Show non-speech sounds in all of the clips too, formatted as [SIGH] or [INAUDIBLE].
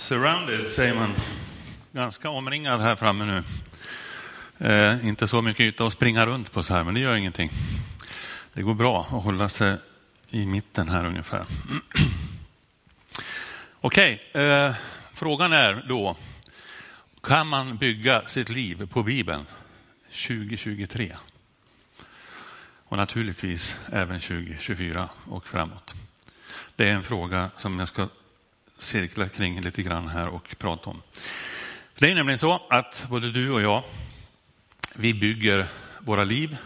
surrounded säger man. Ganska omringad här framme nu. Eh, inte så mycket yta att springa runt på så här, men det gör ingenting. Det går bra att hålla sig i mitten här ungefär. [CLEARS THROAT] Okej, okay, eh, frågan är då, kan man bygga sitt liv på Bibeln 2023? Och naturligtvis även 2024 och framåt. Det är en fråga som jag ska cirkla kring lite grann här och prata om. Det är nämligen så att både du och jag, vi bygger våra liv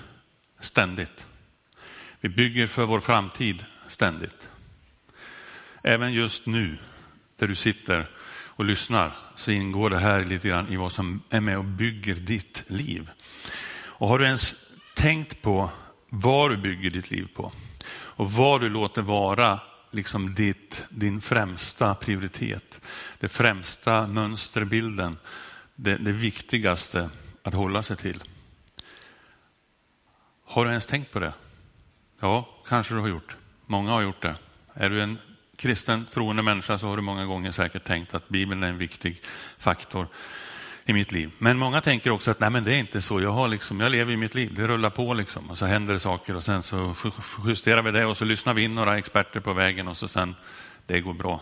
ständigt. Vi bygger för vår framtid ständigt. Även just nu, där du sitter och lyssnar, så ingår det här lite grann i vad som är med och bygger ditt liv. Och har du ens tänkt på vad du bygger ditt liv på och vad du låter vara liksom ditt, din främsta prioritet, det främsta mönsterbilden, det, det viktigaste att hålla sig till. Har du ens tänkt på det? Ja, kanske du har gjort. Många har gjort det. Är du en kristen troende människa så har du många gånger säkert tänkt att Bibeln är en viktig faktor i mitt liv. Men många tänker också att nej, men det är inte så. Jag, har liksom, jag lever i mitt liv, det rullar på liksom. Och så händer det saker och sen så justerar vi det och så lyssnar vi in några experter på vägen och så sen, det går bra.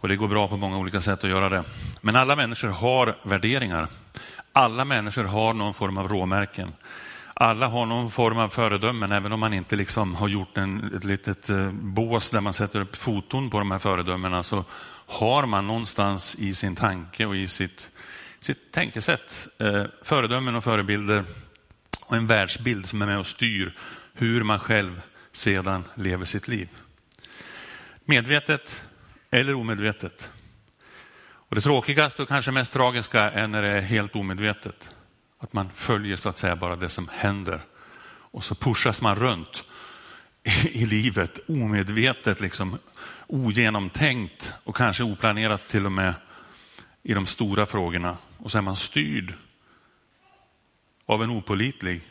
Och det går bra på många olika sätt att göra det. Men alla människor har värderingar. Alla människor har någon form av råmärken. Alla har någon form av föredömen, även om man inte liksom har gjort en, ett litet eh, bås där man sätter upp foton på de här föredömena, så har man någonstans i sin tanke och i sitt sitt tänkesätt, eh, föredömen och förebilder och en världsbild som är med och styr hur man själv sedan lever sitt liv. Medvetet eller omedvetet. Och det tråkigaste och kanske mest tragiska är när det är helt omedvetet. Att man följer så att säga bara det som händer och så pushas man runt i livet omedvetet, liksom, ogenomtänkt och kanske oplanerat till och med i de stora frågorna och så är man styrd av en opolitlig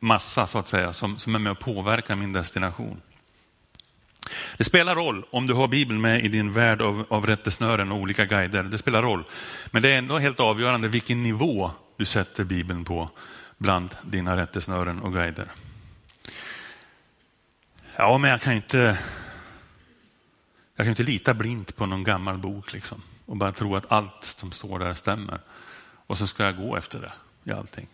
massa så att säga som, som är med och påverkar min destination. Det spelar roll om du har Bibeln med i din värld av, av rättesnören och olika guider. Det spelar roll. Men det är ändå helt avgörande vilken nivå du sätter Bibeln på bland dina rättesnören och guider. Ja, men jag kan inte, jag kan inte lita blint på någon gammal bok. Liksom och bara tro att allt som står där stämmer. Och så ska jag gå efter det i allting.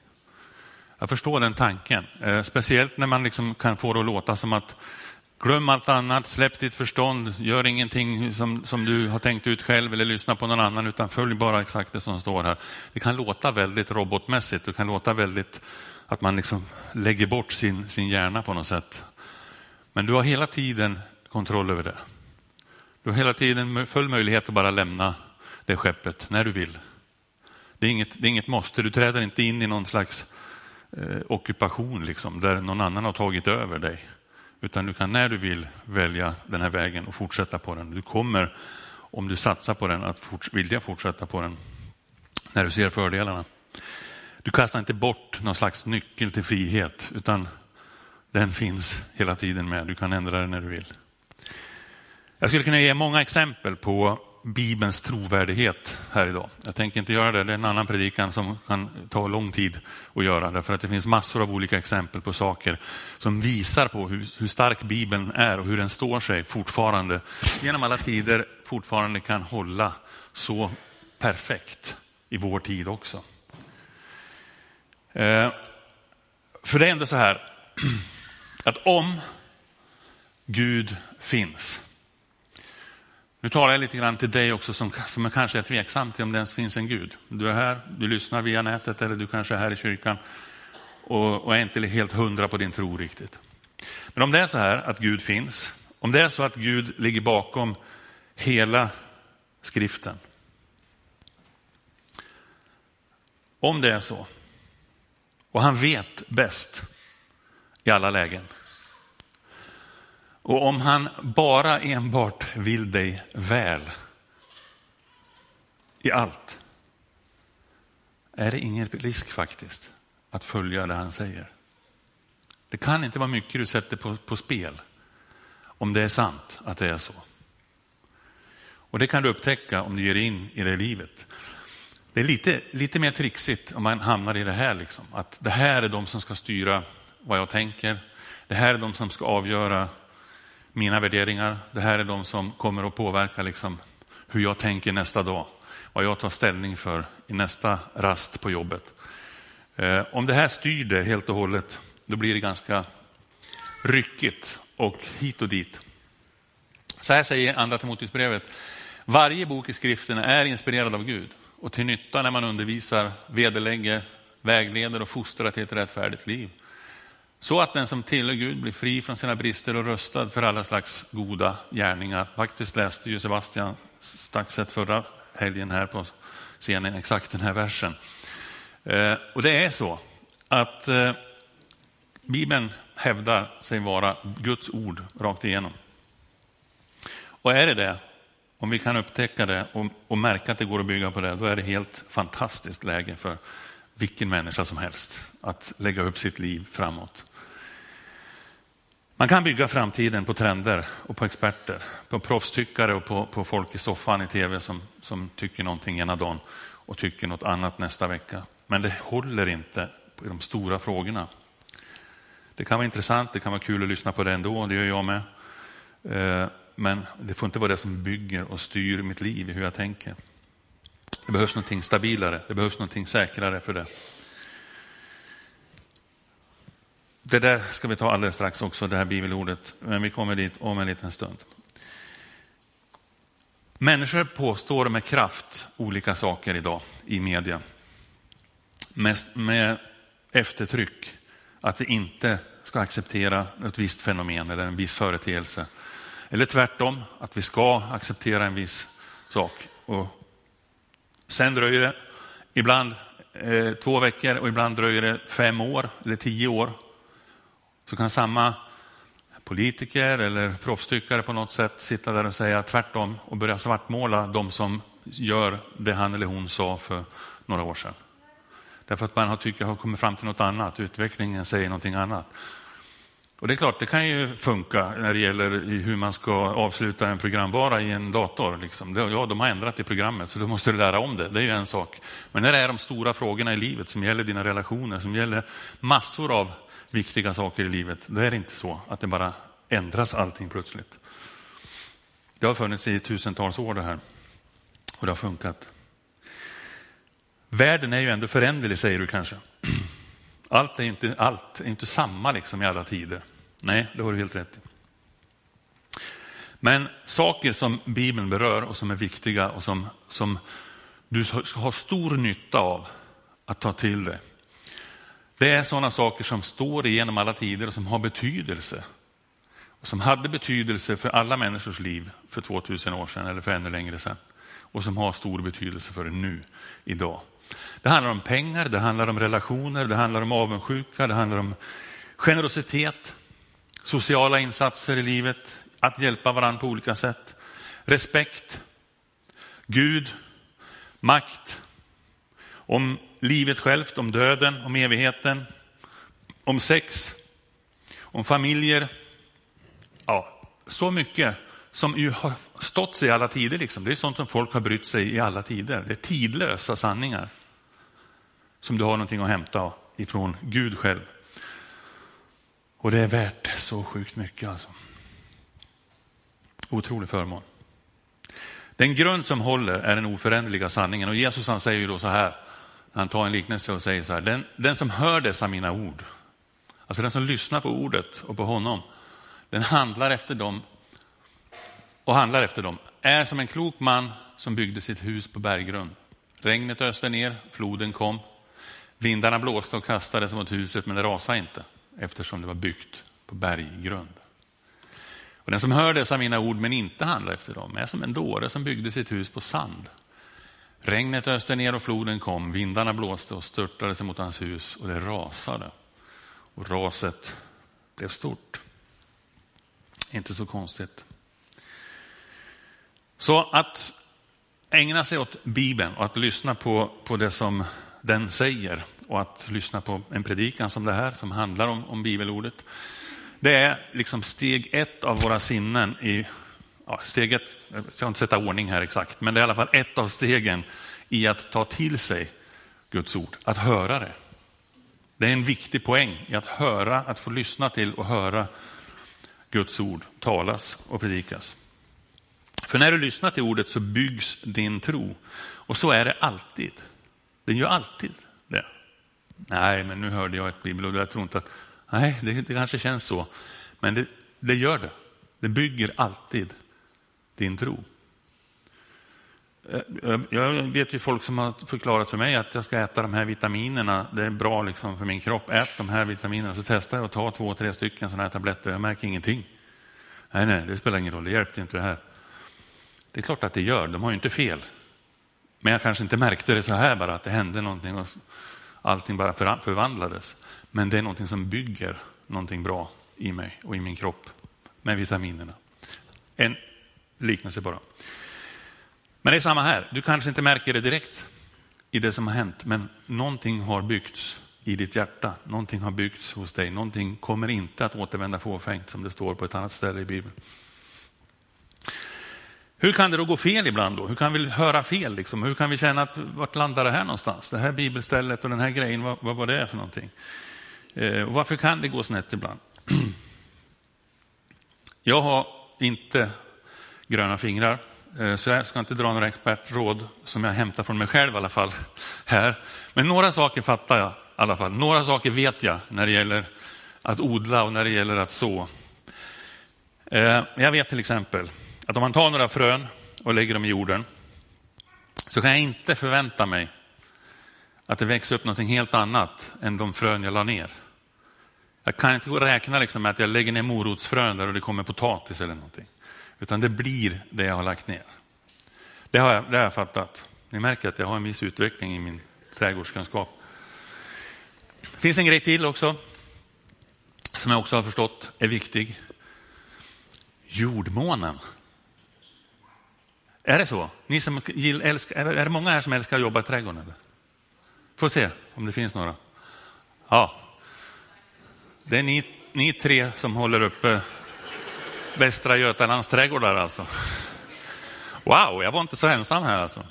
Jag förstår den tanken, eh, speciellt när man liksom kan få det att låta som att glöm allt annat, släpp ditt förstånd, gör ingenting som, som du har tänkt ut själv eller lyssna på någon annan utan följ bara exakt det som står här. Det kan låta väldigt robotmässigt, det kan låta väldigt att man liksom lägger bort sin, sin hjärna på något sätt. Men du har hela tiden kontroll över det. Du har hela tiden full möjlighet att bara lämna det skeppet när du vill. Det är inget, det är inget måste, du träder inte in i någon slags eh, ockupation liksom, där någon annan har tagit över dig. Utan du kan när du vill välja den här vägen och fortsätta på den. Du kommer, om du satsar på den, att forts vilja fortsätta på den när du ser fördelarna. Du kastar inte bort någon slags nyckel till frihet, utan den finns hela tiden med. Du kan ändra den när du vill. Jag skulle kunna ge många exempel på Bibelns trovärdighet här idag. Jag tänker inte göra det, det är en annan predikan som kan ta lång tid att göra därför att det finns massor av olika exempel på saker som visar på hur, hur stark Bibeln är och hur den står sig fortfarande genom alla tider fortfarande kan hålla så perfekt i vår tid också. Eh, för det är ändå så här [CLEARS THROAT] att om Gud finns nu talar jag lite grann till dig också som, som kanske är tveksam till om det ens finns en Gud. Du är här, du lyssnar via nätet eller du kanske är här i kyrkan och, och är inte helt hundra på din tro riktigt. Men om det är så här att Gud finns, om det är så att Gud ligger bakom hela skriften. Om det är så, och han vet bäst i alla lägen. Och om han bara enbart vill dig väl i allt, är det ingen risk faktiskt att följa det han säger. Det kan inte vara mycket du sätter på, på spel om det är sant att det är så. Och det kan du upptäcka om du ger in i det livet. Det är lite, lite mer trixigt om man hamnar i det här. Liksom. Att det här är de som ska styra vad jag tänker. Det här är de som ska avgöra mina värderingar. Det här är de som kommer att påverka liksom, hur jag tänker nästa dag. Vad jag tar ställning för i nästa rast på jobbet. Eh, om det här styr det helt och hållet, då blir det ganska ryckigt och hit och dit. Så här säger andra Timoteusbrevet. Varje bok i skriften är inspirerad av Gud och till nytta när man undervisar, vederlägger, vägleder och fostrar till ett rättfärdigt liv. Så att den som tillhör Gud blir fri från sina brister och röstad för alla slags goda gärningar. Faktiskt läste ju Sebastian Staxet förra helgen här på scenen exakt den här versen. Eh, och det är så att eh, Bibeln hävdar sig vara Guds ord rakt igenom. Och är det det, om vi kan upptäcka det och, och märka att det går att bygga på det, då är det helt fantastiskt läge för vilken människa som helst att lägga upp sitt liv framåt. Man kan bygga framtiden på trender och på experter, på proffstyckare och på, på folk i soffan i tv som, som tycker någonting ena dagen och tycker något annat nästa vecka. Men det håller inte i de stora frågorna. Det kan vara intressant, det kan vara kul att lyssna på det ändå, det gör jag med. Eh, men det får inte vara det som bygger och styr mitt liv hur jag tänker. Det behövs någonting stabilare, det behövs någonting säkrare för det. Det där ska vi ta alldeles strax också, det här bibelordet, men vi kommer dit om en liten stund. Människor påstår med kraft olika saker idag i media. Mest med eftertryck att vi inte ska acceptera ett visst fenomen eller en viss företeelse. Eller tvärtom, att vi ska acceptera en viss sak. Och sen dröjer det ibland eh, två veckor och ibland dröjer det fem år eller tio år. Så kan samma politiker eller proffstyckare på något sätt sitta där och säga tvärtom och börja svartmåla de som gör det han eller hon sa för några år sedan. Därför att man har, tycker, har kommit fram till något annat, utvecklingen säger någonting annat. Och det är klart, det kan ju funka när det gäller hur man ska avsluta en programvara i en dator. Liksom. Ja, de har ändrat i programmet, så då måste du lära om det. Det är ju en sak. Men när det är de stora frågorna i livet som gäller dina relationer, som gäller massor av viktiga saker i livet, då är det inte så att det bara ändras allting plötsligt. Det har funnits i tusentals år det här och det har funkat. Världen är ju ändå föränderlig säger du kanske. Allt är inte, allt är inte samma liksom i alla tider. Nej, det har du helt rätt i. Men saker som Bibeln berör och som är viktiga och som, som du ska ha stor nytta av att ta till dig. Det är sådana saker som står igenom alla tider och som har betydelse. Och som hade betydelse för alla människors liv för 2000 år sedan eller för ännu längre sedan. Och som har stor betydelse för det nu, idag. Det handlar om pengar, det handlar om relationer, det handlar om avundsjuka, det handlar om generositet, sociala insatser i livet, att hjälpa varandra på olika sätt, respekt, Gud, makt, om livet självt, om döden, om evigheten, om sex, om familjer. Ja, så mycket som ju har stått sig i alla tider. Liksom. Det är sånt som folk har brytt sig i alla tider. Det är tidlösa sanningar som du har någonting att hämta ifrån Gud själv. Och det är värt så sjukt mycket alltså. Otrolig förmån. Den grund som håller är den oföränderliga sanningen och Jesus han säger ju då så här, han tar en liknelse och säger så här, den, den som hör dessa mina ord, alltså den som lyssnar på ordet och på honom, den handlar efter dem och handlar efter dem, är som en klok man som byggde sitt hus på berggrund. Regnet öste ner, floden kom, Vindarna blåste och kastades mot huset men det rasade inte eftersom det var byggt på berggrund. Och den som hör dessa mina ord men inte handlar efter dem är som en dåre som byggde sitt hus på sand. Regnet öste ner och floden kom, vindarna blåste och störtade sig mot hans hus och det rasade. Och raset blev stort. Inte så konstigt. Så att ägna sig åt Bibeln och att lyssna på, på det som den säger och att lyssna på en predikan som det här som handlar om, om bibelordet. Det är liksom steg ett av våra sinnen i ja, steget, jag ska inte sätta ordning här exakt, men det är i alla fall ett av stegen i att ta till sig Guds ord, att höra det. Det är en viktig poäng i att höra, att få lyssna till och höra Guds ord talas och predikas. För när du lyssnar till ordet så byggs din tro. Och så är det alltid. Den gör alltid det. Nej, men nu hörde jag ett bibelord och jag tror inte att, nej, det, det kanske känns så. Men det, det gör det. Det bygger alltid din tro. Eh, jag vet ju folk som har förklarat för mig att jag ska äta de här vitaminerna. Det är bra liksom för min kropp. Ät de här vitaminerna. Så testar jag att ta två, tre stycken sådana här tabletter. Jag märker ingenting. Nej, nej, det spelar ingen roll. Det hjälpte inte det här. Det är klart att det gör. De har ju inte fel. Men jag kanske inte märkte det så här bara, att det hände någonting och allting bara förvandlades. Men det är någonting som bygger någonting bra i mig och i min kropp med vitaminerna. En liknelse bara. Men det är samma här. Du kanske inte märker det direkt i det som har hänt, men någonting har byggts i ditt hjärta. Någonting har byggts hos dig. Någonting kommer inte att återvända fåfängt som det står på ett annat ställe i Bibeln. Hur kan det då gå fel ibland då? Hur kan vi höra fel? Liksom? Hur kan vi känna att vart landar det här någonstans? Det här bibelstället och den här grejen, vad, vad var det för någonting? Eh, och varför kan det gå snett ibland? [CLEARS THROAT] Jag har inte gröna fingrar, eh, så jag ska inte dra några expertråd som jag hämtar från mig själv i alla fall [LAUGHS] här. Men några saker fattar jag i alla fall. Några saker vet jag när det gäller att odla och när det gäller att så. Eh, jag vet till exempel att om man tar några frön och lägger dem i jorden så kan jag inte förvänta mig att det växer upp någonting helt annat än de frön jag la ner. Jag kan inte räkna liksom med att jag lägger ner morotsfrön där och det kommer potatis eller någonting. Utan det blir det jag har lagt ner. Det har jag, det har jag fattat. Ni märker att jag har en viss utveckling i min trädgårdskunskap. Det finns en grej till också som jag också har förstått är viktig. Jordmånen. Är det så? Ni som älskar, är det många här som älskar att jobba i trädgården? Eller? Får se om det finns några. Ja, det är ni, ni tre som håller uppe Västra Götalands trädgårdar alltså. Wow, jag var inte så ensam här alltså.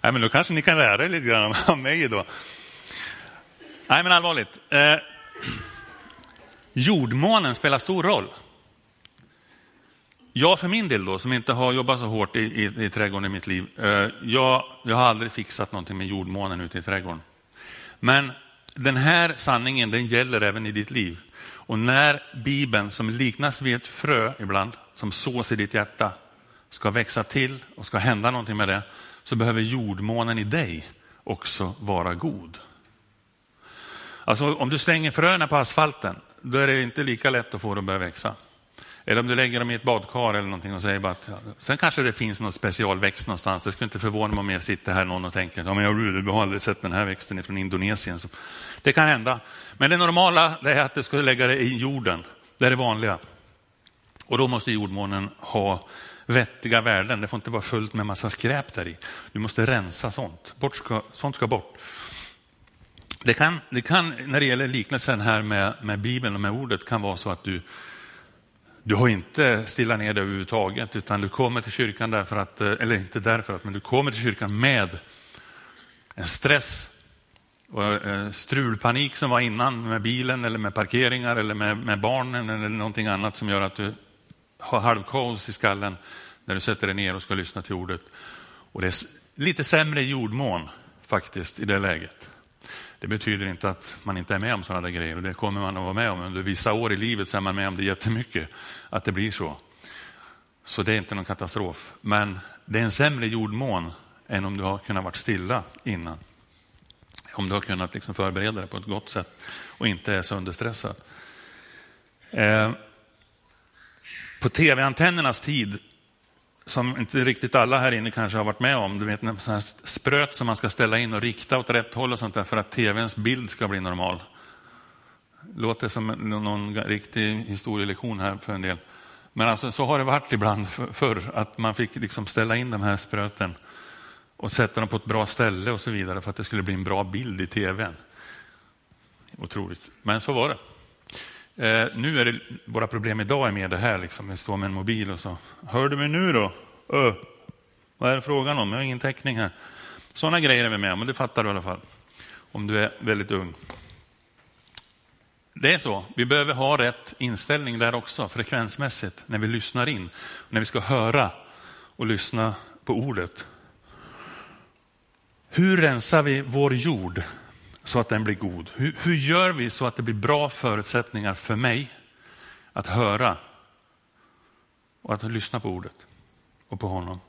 Nej, men då kanske ni kan lära er lite grann [LAUGHS] av mig då. Nej, men allvarligt. Eh, [CLEARS THROAT] jordmånen spelar stor roll. Jag för min del då, som inte har jobbat så hårt i, i, i trädgården i mitt liv, eh, jag, jag har aldrig fixat någonting med jordmånen ute i trädgården. Men den här sanningen den gäller även i ditt liv. Och när Bibeln, som liknas vid ett frö ibland, som sås i ditt hjärta, ska växa till och ska hända någonting med det, så behöver jordmånen i dig också vara god. Alltså om du slänger fröna på asfalten, då är det inte lika lätt att få dem att börja växa. Eller om du lägger dem i ett badkar eller någonting och säger bara att ja, sen kanske det finns någon specialväxt någonstans. Det skulle inte förvåna mig om jag sitter här någon och tänker att ja, jag har aldrig sett den här växten från Indonesien. Så det kan hända. Men det normala är att du ska lägga det i jorden. Det är det vanliga. Och då måste jordmånen ha vettiga värden. Det får inte vara fullt med massa skräp där i. Du måste rensa sånt. Bort ska, sånt ska bort. Det kan, det kan, när det gäller liknelsen här med, med Bibeln och med ordet, kan vara så att du du har inte stillat ner dig överhuvudtaget, utan du kommer till kyrkan därför att, eh, eller inte därför att, men du kommer till kyrkan med en stress och eh, strulpanik som var innan med bilen eller med parkeringar eller med, med barnen eller någonting annat som gör att du har halvkaos i skallen när du sätter dig ner och ska lyssna till ordet. Och det är lite sämre jordmån faktiskt i det läget. Det betyder inte att man inte är med om sådana där grejer och det kommer man att vara med om. Under vissa år i livet så är man med om det jättemycket, att det blir så. Så det är inte någon katastrof. Men det är en sämre jordmån än om du har kunnat vara stilla innan. Om du har kunnat liksom förbereda dig på ett gott sätt och inte är sönderstressad. Eh, på tv-antennernas tid som inte riktigt alla här inne kanske har varit med om. Du vet en sån här spröt som man ska ställa in och rikta åt rätt håll och sånt där för att tvns bild ska bli normal. Låter som någon riktig historielektion här för en del. Men alltså, så har det varit ibland förr, att man fick liksom ställa in de här spröten och sätta dem på ett bra ställe och så vidare för att det skulle bli en bra bild i tvn. Otroligt, men så var det. Eh, nu är det, våra problem idag är mer det här, liksom. vi står med en mobil och så, hör du mig nu då? Ö, vad är det frågan om? Jag har ingen täckning här. Sådana grejer är vi med om, men det fattar du i alla fall. Om du är väldigt ung. Det är så, vi behöver ha rätt inställning där också, frekvensmässigt, när vi lyssnar in. När vi ska höra och lyssna på ordet. Hur rensar vi vår jord så att den blir god? Hur, hur gör vi så att det blir bra förutsättningar för mig att höra och att lyssna på ordet och på honom?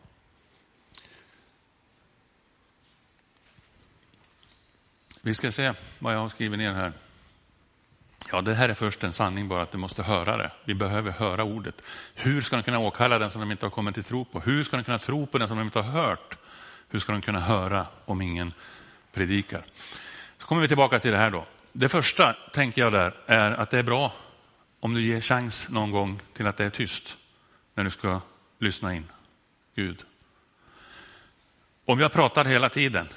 Vi ska se vad jag har skrivit ner här. Ja, det här är först en sanning bara att du måste höra det. Vi behöver höra ordet. Hur ska de kunna åkalla den som de inte har kommit till tro på? Hur ska de kunna tro på den som de inte har hört? Hur ska de kunna höra om ingen predikar? Så kommer vi tillbaka till det här då. Det första tänker jag där är att det är bra om du ger chans någon gång till att det är tyst när du ska lyssna in Gud. Om jag pratar hela tiden,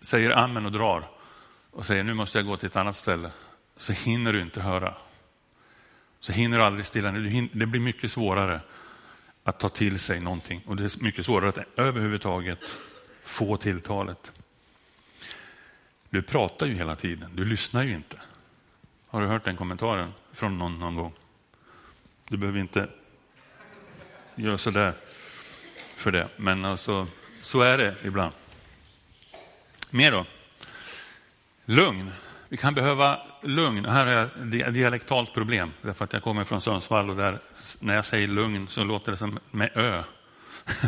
säger amen och drar och säger nu måste jag gå till ett annat ställe, så hinner du inte höra. Så hinner du aldrig stilla Det blir mycket svårare att ta till sig någonting och det är mycket svårare att överhuvudtaget få tilltalet. Du pratar ju hela tiden, du lyssnar ju inte. Har du hört den kommentaren från någon någon gång? Du behöver inte göra sådär för det, men alltså så är det ibland. Mer då? Lugn. Vi kan behöva lugn. Här har ett dialektalt problem, därför att jag kommer från Sundsvall och där, när jag säger lugn så låter det som med ö. [LAUGHS]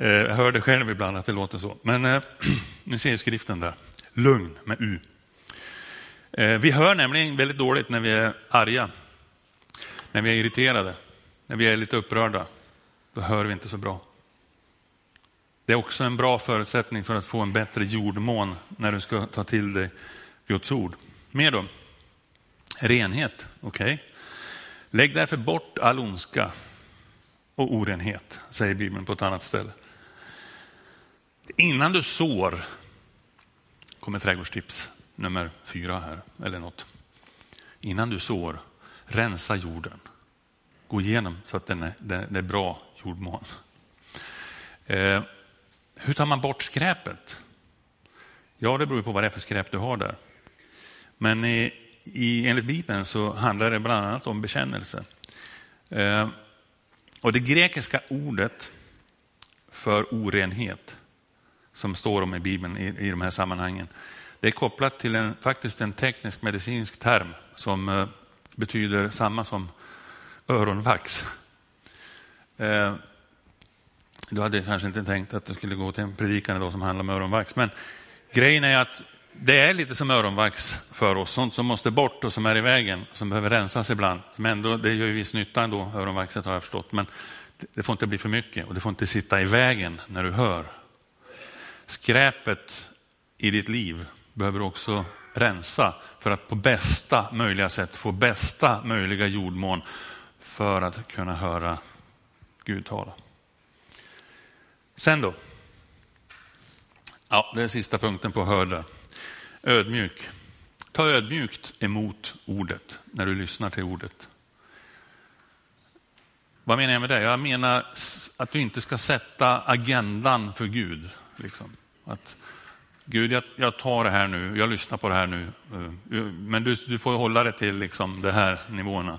Eh, jag hör det själv ibland att det låter så. Men eh, [CLEARS THROAT] ni ser ju skriften där. Lugn med U. Eh, vi hör nämligen väldigt dåligt när vi är arga, när vi är irriterade, när vi är lite upprörda. Då hör vi inte så bra. Det är också en bra förutsättning för att få en bättre jordmån när du ska ta till dig Guds ord. Mer då? Renhet, okej. Okay. Lägg därför bort all ondska och orenhet, säger Bibeln på ett annat ställe. Innan du sår, kommer trädgårdstips nummer fyra här, eller något. Innan du sår, rensa jorden. Gå igenom så att den är, det är bra jordmån. Eh, hur tar man bort skräpet? Ja, det beror på vad det är för skräp du har där. Men i, i, enligt Bibeln så handlar det bland annat om bekännelse. Eh, och det grekiska ordet för orenhet som står om i Bibeln i, i de här sammanhangen, det är kopplat till en, faktiskt en teknisk medicinsk term som eh, betyder samma som öronvax. Eh, du hade kanske inte tänkt att du skulle gå till en predikan idag som handlar om öronvax, men grejen är att det är lite som öronvax för oss, sånt som måste bort och som är i vägen, som behöver rensas ibland. Men ändå, det gör ju viss nytta ändå, öronvaxet har jag förstått. Men det får inte bli för mycket och det får inte sitta i vägen när du hör. Skräpet i ditt liv behöver också rensa för att på bästa möjliga sätt få bästa möjliga jordmån för att kunna höra Gud tala. Sen då? Ja, det är sista punkten på hörda. Ödmjuk. Ta ödmjukt emot ordet när du lyssnar till ordet. Vad menar jag med det? Jag menar att du inte ska sätta agendan för Gud. Liksom. Att, Gud, jag, jag, tar det här nu, jag lyssnar på det här nu. Eh, men du, du får hålla det till liksom, de här nivåerna.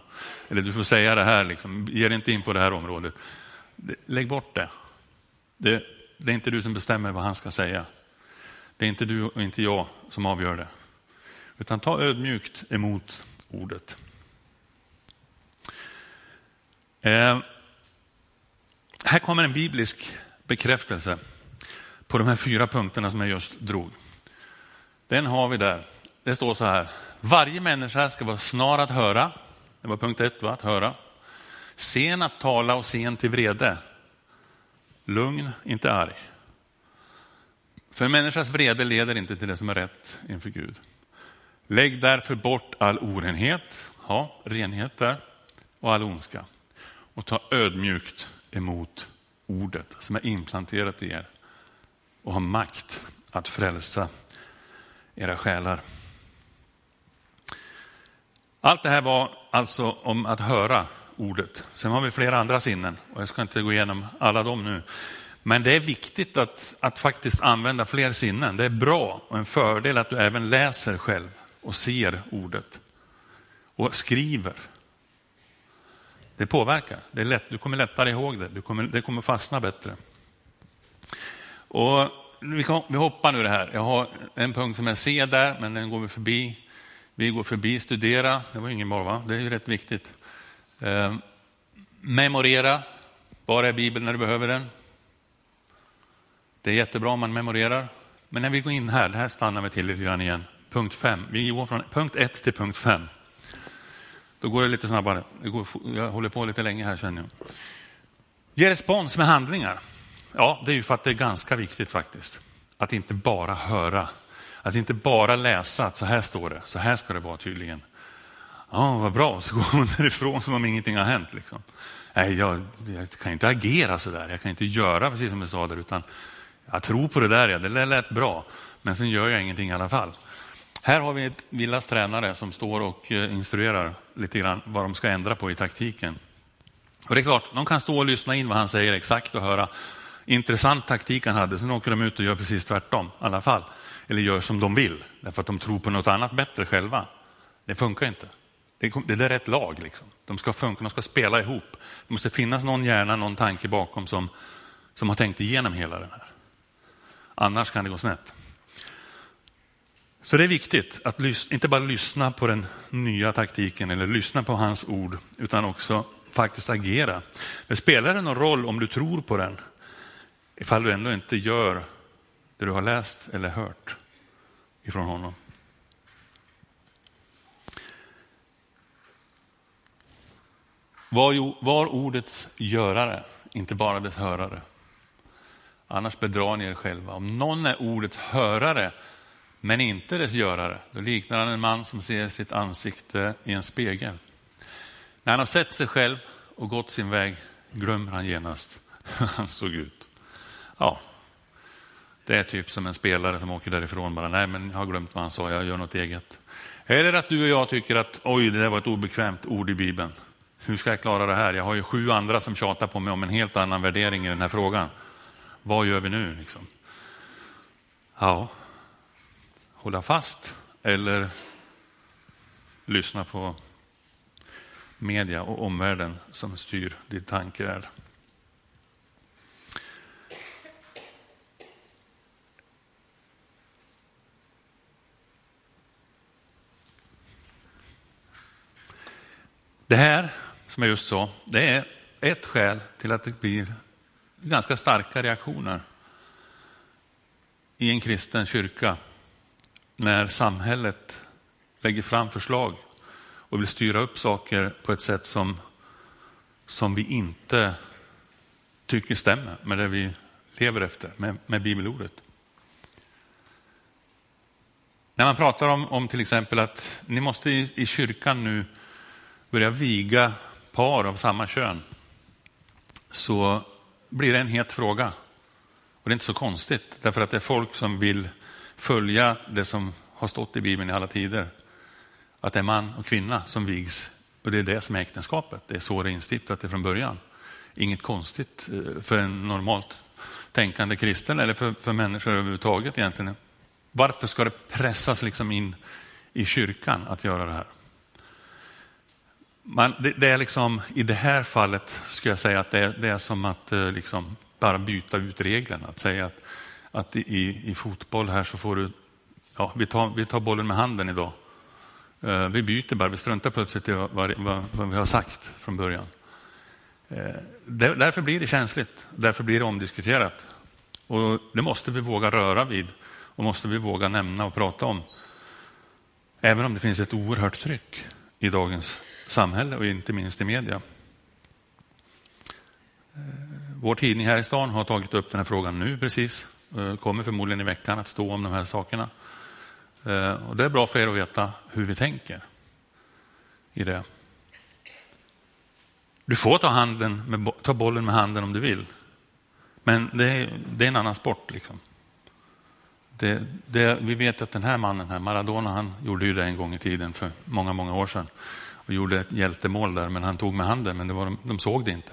Eller du får säga det här, liksom. ge dig inte in på det här området. Lägg bort det. det. Det är inte du som bestämmer vad han ska säga. Det är inte du och inte jag som avgör det. Utan ta ödmjukt emot ordet. Eh, här kommer en biblisk bekräftelse på de här fyra punkterna som jag just drog. Den har vi där. Det står så här. Varje människa ska vara snar att höra. Det var punkt ett, va? att höra. Sen att tala och sen till vrede. Lugn, inte arg. För en människas vrede leder inte till det som är rätt inför Gud. Lägg därför bort all orenhet, ja, renhet där, och all ondska. Och ta ödmjukt emot ordet som är implanterat i er och har makt att frälsa era själar. Allt det här var alltså om att höra ordet. Sen har vi flera andra sinnen och jag ska inte gå igenom alla dem nu. Men det är viktigt att, att faktiskt använda fler sinnen. Det är bra och en fördel att du även läser själv och ser ordet och skriver. Det påverkar. Det är lätt, du kommer lättare ihåg det. Du kommer, det kommer fastna bättre. Och vi, vi hoppar nu det här. Jag har en punkt som jag ser där, men den går vi förbi. Vi går förbi studera. Det var ingen bra, va? Det är ju rätt viktigt. Eh, memorera. Var är Bibeln när du behöver den? Det är jättebra om man memorerar. Men när vi går in här, det här stannar vi till lite grann igen. Punkt 5. Vi går från punkt 1 till punkt 5. Då går det lite snabbare. Det går, jag håller på lite länge här känner jag. Ge respons med handlingar. Ja, det är ju för att det är ganska viktigt faktiskt. Att inte bara höra. Att inte bara läsa att så här står det, så här ska det vara tydligen. Ja, vad bra, så går hon [LAUGHS] därifrån som om ingenting har hänt. Liksom. Nej, jag, jag kan inte agera så där. Jag kan inte göra precis som jag sa där, utan jag tror på det där, ja, det lät bra. Men sen gör jag ingenting i alla fall. Här har vi ett Villas tränare som står och eh, instruerar lite grann vad de ska ändra på i taktiken. Och det är klart, de kan stå och lyssna in vad han säger exakt och höra intressant taktik han hade. Sen åker de ut och gör precis tvärtom i alla fall. Eller gör som de vill, därför att de tror på något annat bättre själva. Det funkar inte. Det, det är ett lag. Liksom. De ska funka, de ska spela ihop. Det måste finnas någon hjärna, någon tanke bakom som, som har tänkt igenom hela den här. Annars kan det gå snett. Så det är viktigt att inte bara lyssna på den nya taktiken eller lyssna på hans ord, utan också faktiskt agera. Det spelar det någon roll om du tror på den, ifall du ändå inte gör det du har läst eller hört ifrån honom. Var, var ordets görare, inte bara dess hörare. Annars bedrar ni er själva. Om någon är ordets hörare men inte dess görare, då liknar han en man som ser sitt ansikte i en spegel. När han har sett sig själv och gått sin väg glömmer han genast hur han såg ut. Ja, det är typ som en spelare som åker därifrån bara, nej men jag har glömt vad han sa, jag gör något eget. Eller att du och jag tycker att oj, det där var ett obekvämt ord i Bibeln. Hur ska jag klara det här? Jag har ju sju andra som tjatar på mig om en helt annan värdering i den här frågan. Vad gör vi nu? Liksom? Ja, hålla fast eller lyssna på media och omvärlden som styr din tanke. Det här, som jag just sa, det är ett skäl till att det blir ganska starka reaktioner i en kristen kyrka när samhället lägger fram förslag och vill styra upp saker på ett sätt som, som vi inte tycker stämmer med det vi lever efter, med, med bibelordet. När man pratar om, om till exempel att ni måste i, i kyrkan nu börja viga par av samma kön, så blir det en het fråga. Och det är inte så konstigt, därför att det är folk som vill följa det som har stått i Bibeln i alla tider. Att det är man och kvinna som vigs och det är det som är äktenskapet. Det är så det är instiftat från början. Inget konstigt eh, för en normalt tänkande kristen eller för, för människor överhuvudtaget egentligen. Varför ska det pressas liksom in i kyrkan att göra det här? Man, det, det, är liksom, I det här fallet skulle jag säga att det är, det är som att eh, liksom bara byta ut reglerna. Att säga att, att i, i fotboll här så får du, ja, vi, tar, vi tar bollen med handen idag. Eh, vi byter bara, vi struntar plötsligt i vad, vad, vad vi har sagt från början. Eh, därför blir det känsligt, därför blir det omdiskuterat. Och det måste vi våga röra vid och måste vi våga nämna och prata om. Även om det finns ett oerhört tryck i dagens samhälle och inte minst i media. Eh, vår tidning här i stan har tagit upp den här frågan nu precis. Eh, kommer förmodligen i veckan att stå om de här sakerna. Eh, och det är bra för er att veta hur vi tänker i det. Du får ta, handen med, ta bollen med handen om du vill. Men det är, det är en annan sport. Liksom. Det, det, vi vet att den här mannen, här, Maradona, han gjorde ju det en gång i tiden för många, många år sedan och gjorde ett hjältemål där, men han tog med handen, men det var, de såg det inte.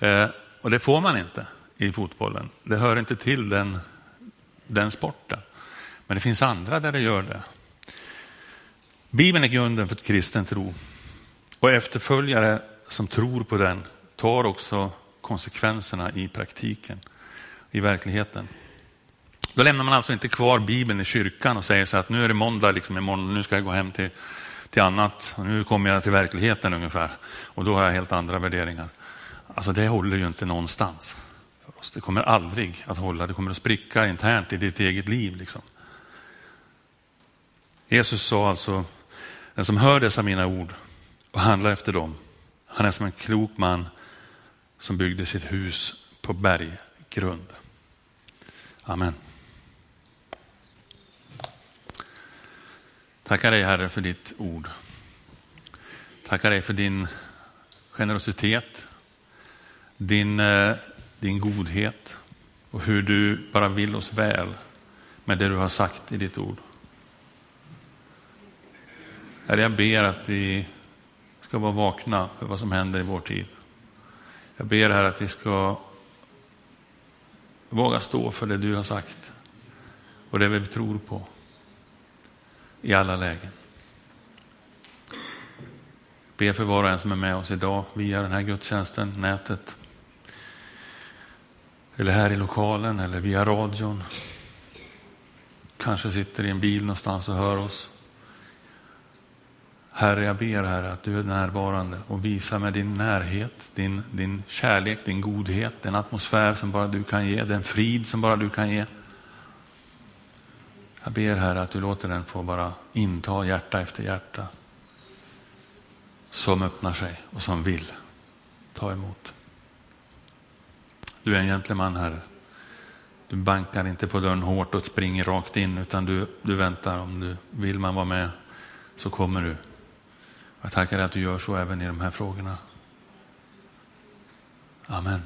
Eh, och det får man inte i fotbollen. Det hör inte till den, den sporten. Men det finns andra där det gör det. Bibeln är grunden för kristen tro. Och efterföljare som tror på den tar också konsekvenserna i praktiken, i verkligheten. Då lämnar man alltså inte kvar Bibeln i kyrkan och säger så att nu är det måndag, liksom imorgon, nu ska jag gå hem till, till annat. Och nu kommer jag till verkligheten ungefär. Och då har jag helt andra värderingar. Alltså det håller ju inte någonstans. För oss. Det kommer aldrig att hålla, det kommer att spricka internt i ditt eget liv. Liksom. Jesus sa alltså, den som hör dessa mina ord och handlar efter dem, han är som en klok man som byggde sitt hus på berggrund. Amen. Tackar dig Herre för ditt ord. Tackar dig för din generositet, din, eh, din godhet och hur du bara vill oss väl med det du har sagt i ditt ord. Herre, jag ber att vi ska vara vakna för vad som händer i vår tid. Jag ber här att vi ska våga stå för det du har sagt och det vi tror på i alla lägen. Be för var och en som är med oss idag via den här gudstjänsten, nätet. Eller här i lokalen eller via radion. Kanske sitter i en bil någonstans och hör oss. Herre, jag ber Herre att du är närvarande och visar med din närhet, din, din kärlek, din godhet, den atmosfär som bara du kan ge, den frid som bara du kan ge. Jag ber Herre att du låter den få bara inta hjärta efter hjärta som öppnar sig och som vill ta emot. Du är en gentleman Herre. Du bankar inte på dörren hårt och springer rakt in utan du, du väntar. Om du vill man vara med så kommer du. Jag tackar dig att du gör så även i de här frågorna. Amen.